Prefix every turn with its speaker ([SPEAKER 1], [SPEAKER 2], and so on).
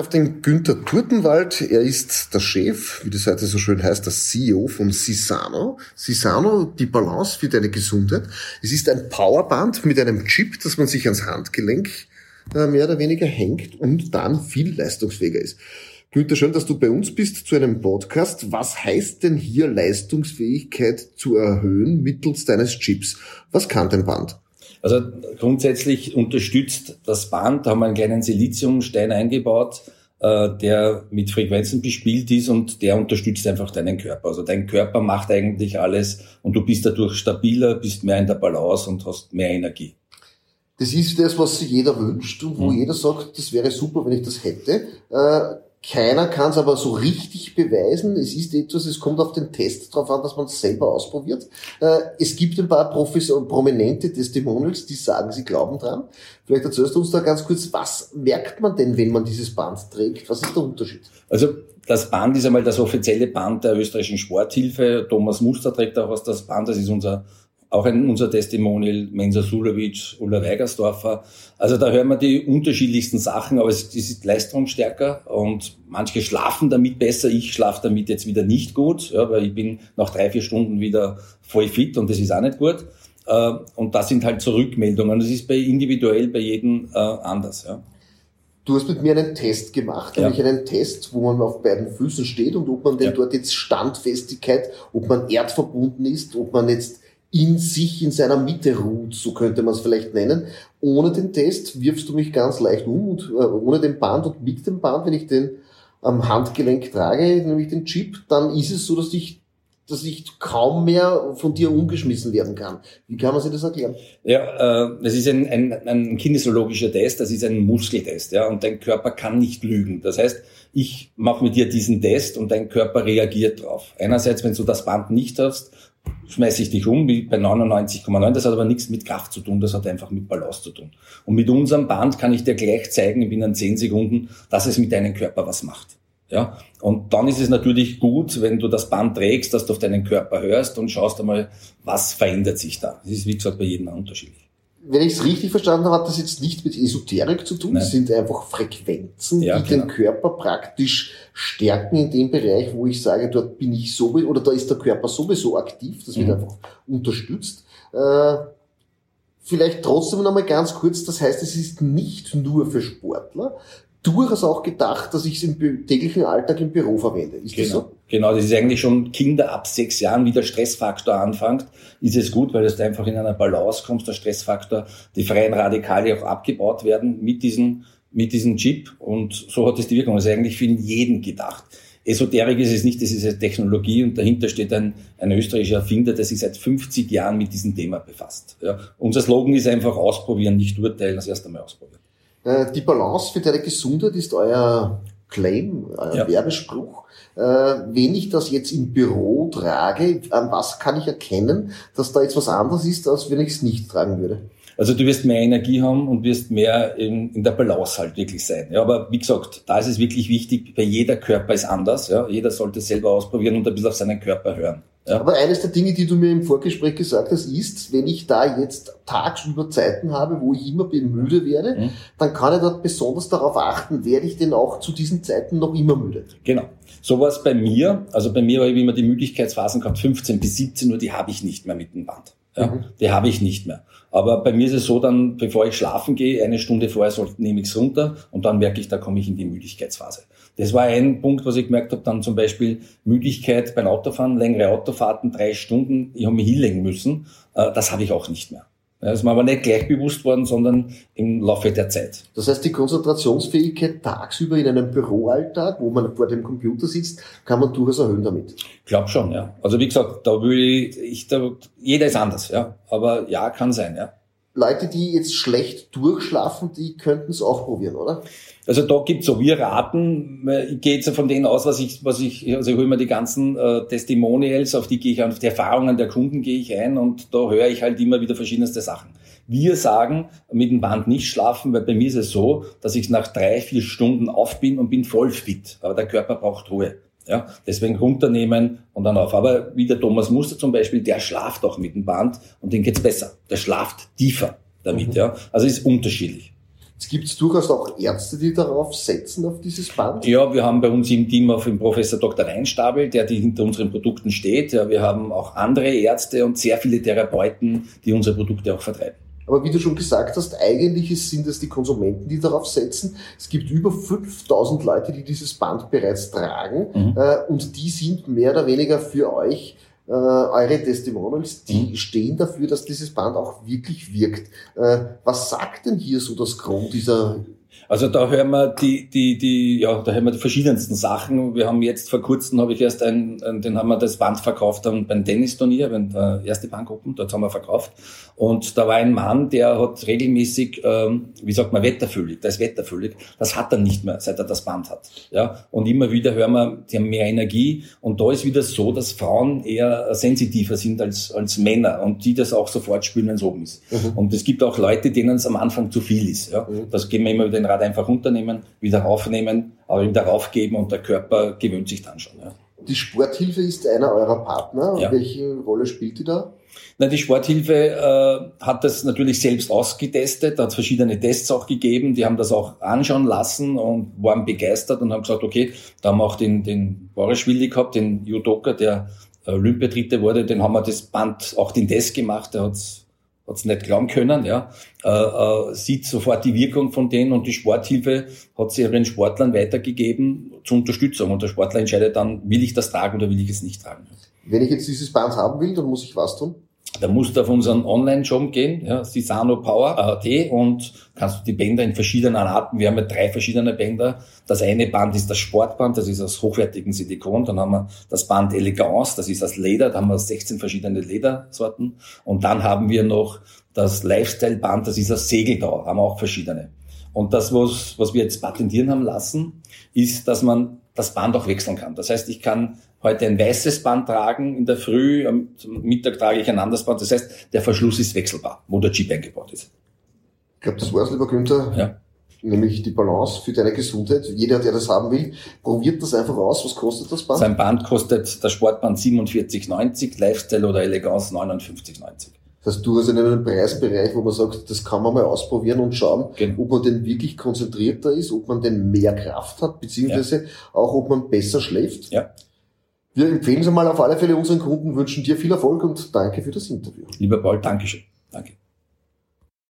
[SPEAKER 1] auf den Günther Turtenwald. Er ist der Chef, wie das heute so schön heißt, der CEO von Sisano. Sisano, die Balance für deine Gesundheit. Es ist ein Powerband mit einem Chip, das man sich ans Handgelenk äh, mehr oder weniger hängt und dann viel leistungsfähiger ist. Günther, schön, dass du bei uns bist zu einem Podcast. Was heißt denn hier Leistungsfähigkeit zu erhöhen mittels deines Chips? Was kann dein Band?
[SPEAKER 2] Also grundsätzlich unterstützt das Band, da haben wir einen kleinen Siliziumstein eingebaut, äh, der mit Frequenzen bespielt ist und der unterstützt einfach deinen Körper. Also dein Körper macht eigentlich alles und du bist dadurch stabiler, bist mehr in der Balance und hast mehr Energie.
[SPEAKER 1] Das ist das, was sich jeder wünscht und wo mhm. jeder sagt, das wäre super, wenn ich das hätte. Äh, keiner kann es aber so richtig beweisen. Es ist etwas, es kommt auf den Test drauf an, dass man es selber ausprobiert. Äh, es gibt ein paar Profis und prominente Testimonials, die sagen, sie glauben dran. Vielleicht erzählst du uns da ganz kurz, was merkt man denn, wenn man dieses Band trägt? Was ist der Unterschied?
[SPEAKER 2] Also das Band ist einmal das offizielle Band der österreichischen Sporthilfe. Thomas Muster trägt auch das Band. Das ist unser auch ein, unser Testimonial, Mensa Sulovic, Ulla Weigersdorfer. Also da hören wir die unterschiedlichsten Sachen, aber es, es ist leistungsstärker und manche schlafen damit besser. Ich schlafe damit jetzt wieder nicht gut, ja, weil ich bin nach drei, vier Stunden wieder voll fit und das ist auch nicht gut. Äh, und das sind halt so Rückmeldungen. Das ist bei individuell bei jedem äh, anders. Ja.
[SPEAKER 1] Du hast mit mir einen Test gemacht, nämlich ja. einen Test, wo man auf beiden Füßen steht und ob man denn ja. dort jetzt Standfestigkeit, ob man erdverbunden ist, ob man jetzt in sich, in seiner Mitte ruht, so könnte man es vielleicht nennen. Ohne den Test wirfst du mich ganz leicht um und äh, ohne den Band und mit dem Band, wenn ich den am Handgelenk trage, nämlich den Chip, dann ist es so, dass ich dass ich kaum mehr von dir umgeschmissen werden kann. Wie kann man sich das erklären?
[SPEAKER 2] Ja, äh, das ist ein, ein, ein kinesiologischer Test, das ist ein Muskeltest, ja, und dein Körper kann nicht lügen. Das heißt, ich mache mit dir diesen Test und dein Körper reagiert drauf. Einerseits, wenn du das Band nicht hast, schmeiße ich dich um, wie bei 99,9. Das hat aber nichts mit Kraft zu tun, das hat einfach mit Balance zu tun. Und mit unserem Band kann ich dir gleich zeigen, binnen 10 Sekunden, dass es mit deinem Körper was macht. Ja, und dann ist es natürlich gut, wenn du das Band trägst, dass du auf deinen Körper hörst und schaust einmal, was verändert sich da. Das ist, wie gesagt, bei jedem unterschiedlich
[SPEAKER 1] wenn ich es richtig verstanden habe, hat das jetzt nicht mit Esoterik zu tun. Es sind einfach Frequenzen, ja, die genau. den Körper praktisch stärken in dem Bereich, wo ich sage, dort bin ich so, oder da ist der Körper sowieso aktiv. Das wird mhm. einfach unterstützt. Äh, vielleicht trotzdem noch mal ganz kurz. Das heißt, es ist nicht nur für Sportler, durchaus auch gedacht, dass ich es im täglichen Alltag im Büro verwende. Ist
[SPEAKER 2] genau.
[SPEAKER 1] das so?
[SPEAKER 2] Genau, das ist eigentlich schon Kinder ab sechs Jahren, wie der Stressfaktor anfängt, ist es gut, weil du einfach in einer Balance kommst, der Stressfaktor, die freien Radikale auch abgebaut werden mit diesem, mit diesem Chip und so hat es die Wirkung. Das ist eigentlich für jeden gedacht. Esoterik ist es nicht, das ist eine Technologie und dahinter steht ein, ein österreichischer Erfinder, der sich seit 50 Jahren mit diesem Thema befasst. Ja. Unser Slogan ist einfach ausprobieren, nicht urteilen, das erste Mal ausprobieren.
[SPEAKER 1] Äh, die Balance für deine Gesundheit ist euer Claim, euer ja. Werbespruch. Äh, wenn ich das jetzt im Büro trage, an was kann ich erkennen, dass da jetzt was anderes ist, als wenn ich es nicht tragen würde?
[SPEAKER 2] Also du wirst mehr Energie haben und wirst mehr in, in der Balance halt wirklich sein. Ja, aber wie gesagt, da ist es wirklich wichtig, bei jeder Körper ist anders. Ja, jeder sollte es selber ausprobieren und ein bisschen auf seinen Körper hören.
[SPEAKER 1] Ja. Aber eines der Dinge, die du mir im Vorgespräch gesagt hast, ist, wenn ich da jetzt tagsüber Zeiten habe, wo ich immer müde werde, mhm. dann kann ich dort besonders darauf achten, werde ich denn auch zu diesen Zeiten noch immer müde.
[SPEAKER 2] Genau. So war es bei mir. Also bei mir habe ich immer die Müdigkeitsphasen gehabt, 15 bis 17 Uhr, die habe ich nicht mehr mit dem Band. Ja, mhm. Die habe ich nicht mehr. Aber bei mir ist es so, dann, bevor ich schlafen gehe, eine Stunde vorher soll, nehme ich es runter und dann merke ich, da komme ich in die Müdigkeitsphase. Das war ein Punkt, was ich gemerkt habe, dann zum Beispiel Müdigkeit beim Autofahren, längere Autofahrten, drei Stunden, ich habe mich hinlegen müssen. Äh, das habe ich auch nicht mehr. Das ist mir aber nicht gleich bewusst worden, sondern im Laufe der Zeit.
[SPEAKER 1] Das heißt, die Konzentrationsfähigkeit tagsüber in einem Büroalltag, wo man vor dem Computer sitzt, kann man durchaus erhöhen damit.
[SPEAKER 2] Ich glaube schon, ja. Also wie gesagt, da will ich, ich da, jeder ist anders, ja. Aber ja, kann sein, ja.
[SPEAKER 1] Leute, die jetzt schlecht durchschlafen, die könnten es auch probieren, oder?
[SPEAKER 2] Also da gibt's so, wir raten, ich gehe jetzt von denen aus, was ich, was ich, also ich hole mir die ganzen äh, Testimonials, auf die gehe ich, auf die Erfahrungen der Kunden gehe ich ein und da höre ich halt immer wieder verschiedenste Sachen. Wir sagen, mit dem Band nicht schlafen, weil bei mir ist es so, dass ich nach drei, vier Stunden auf bin und bin voll fit. Aber der Körper braucht Ruhe. Ja, deswegen runternehmen und dann auf. Aber wie der Thomas Muster zum Beispiel, der schlaft auch mit dem Band und dem geht's besser. Der schlaft tiefer damit, mhm. ja. Also ist unterschiedlich.
[SPEAKER 1] Es gibt durchaus auch Ärzte, die darauf setzen, auf dieses Band?
[SPEAKER 2] Ja, wir haben bei uns im Team auch den Professor Dr. Reinstabel, der die hinter unseren Produkten steht. Ja, wir haben auch andere Ärzte und sehr viele Therapeuten, die unsere Produkte auch vertreiben.
[SPEAKER 1] Aber wie du schon gesagt hast, eigentlich sind es die Konsumenten, die darauf setzen. Es gibt über 5000 Leute, die dieses Band bereits tragen mhm. äh, und die sind mehr oder weniger für euch äh, eure Testimonials, die mhm. stehen dafür, dass dieses Band auch wirklich wirkt. Äh, was sagt denn hier so das Grund dieser
[SPEAKER 2] also da hören wir die, die, die, ja, da hören wir die verschiedensten Sachen. Wir haben jetzt vor kurzem habe ich erst ein, ein den haben wir das Band verkauft dann beim Tennisturnier, beim der erste Bankgruppen, dort haben wir verkauft. Und da war ein Mann, der hat regelmäßig, ähm, wie sagt man, wetterfüllig, der ist wetterfüllig. Das hat er nicht mehr, seit er das Band hat. Ja, und immer wieder hören wir, die haben mehr Energie. Und da ist wieder so, dass Frauen eher sensitiver sind als, als Männer und die das auch sofort spüren, wenn es oben ist. Mhm. Und es gibt auch Leute, denen es am Anfang zu viel ist. Ja, mhm. das gehen wir immer wieder den Grad einfach runternehmen, wieder raufnehmen, aber wieder raufgeben und der Körper gewöhnt sich dann schon. Ja.
[SPEAKER 1] Die Sporthilfe ist einer eurer Partner. Ja. Welche Rolle spielt die da?
[SPEAKER 2] Na, die Sporthilfe äh, hat das natürlich selbst ausgetestet, hat verschiedene Tests auch gegeben, die haben das auch anschauen lassen und waren begeistert und haben gesagt, okay, da haben wir auch den, den Boris Willi gehabt, den Judoka, der Olympiadritte wurde, den haben wir das Band, auch den Test gemacht, der hat's hat es nicht glauben können, ja, äh, äh, sieht sofort die Wirkung von denen und die Sporthilfe hat sie ihren Sportlern weitergegeben zur Unterstützung und der Sportler entscheidet dann, will ich das tragen oder will ich es nicht tragen.
[SPEAKER 1] Wenn ich jetzt dieses Band haben will, dann muss ich was tun?
[SPEAKER 2] Da musst du auf unseren Online-Shop gehen, ja, sisanopower.at und kannst du die Bänder in verschiedenen Arten, wir haben ja drei verschiedene Bänder. Das eine Band ist das Sportband, das ist aus hochwertigem Silikon. Dann haben wir das Band Elegance, das ist aus Leder, da haben wir 16 verschiedene Ledersorten. Und dann haben wir noch das Lifestyle-Band, das ist aus Segeldau, haben wir auch verschiedene. Und das, was, was wir jetzt patentieren haben lassen, ist, dass man das Band auch wechseln kann. Das heißt, ich kann heute ein weißes Band tragen in der Früh, am Mittag trage ich ein anderes Band. Das heißt, der Verschluss ist wechselbar, wo der Chip eingebaut ist.
[SPEAKER 1] Ich glaube, das war's, lieber Günther.
[SPEAKER 2] Ja.
[SPEAKER 1] Nämlich die Balance für deine Gesundheit. Jeder, der das haben will, probiert das einfach aus. Was kostet das Band?
[SPEAKER 2] Sein Band kostet das Sportband 47,90, Lifestyle oder Elegance 59,90.
[SPEAKER 1] Das heißt, du hast einen Preisbereich, wo man sagt, das kann man mal ausprobieren und schauen, genau. ob man denn wirklich konzentrierter ist, ob man denn mehr Kraft hat, beziehungsweise ja. auch, ob man besser schläft.
[SPEAKER 2] Ja.
[SPEAKER 1] Wir empfehlen es einmal auf alle Fälle unseren Kunden, wünschen dir viel Erfolg und danke für das Interview.
[SPEAKER 2] Lieber Paul, Dankeschön. Danke.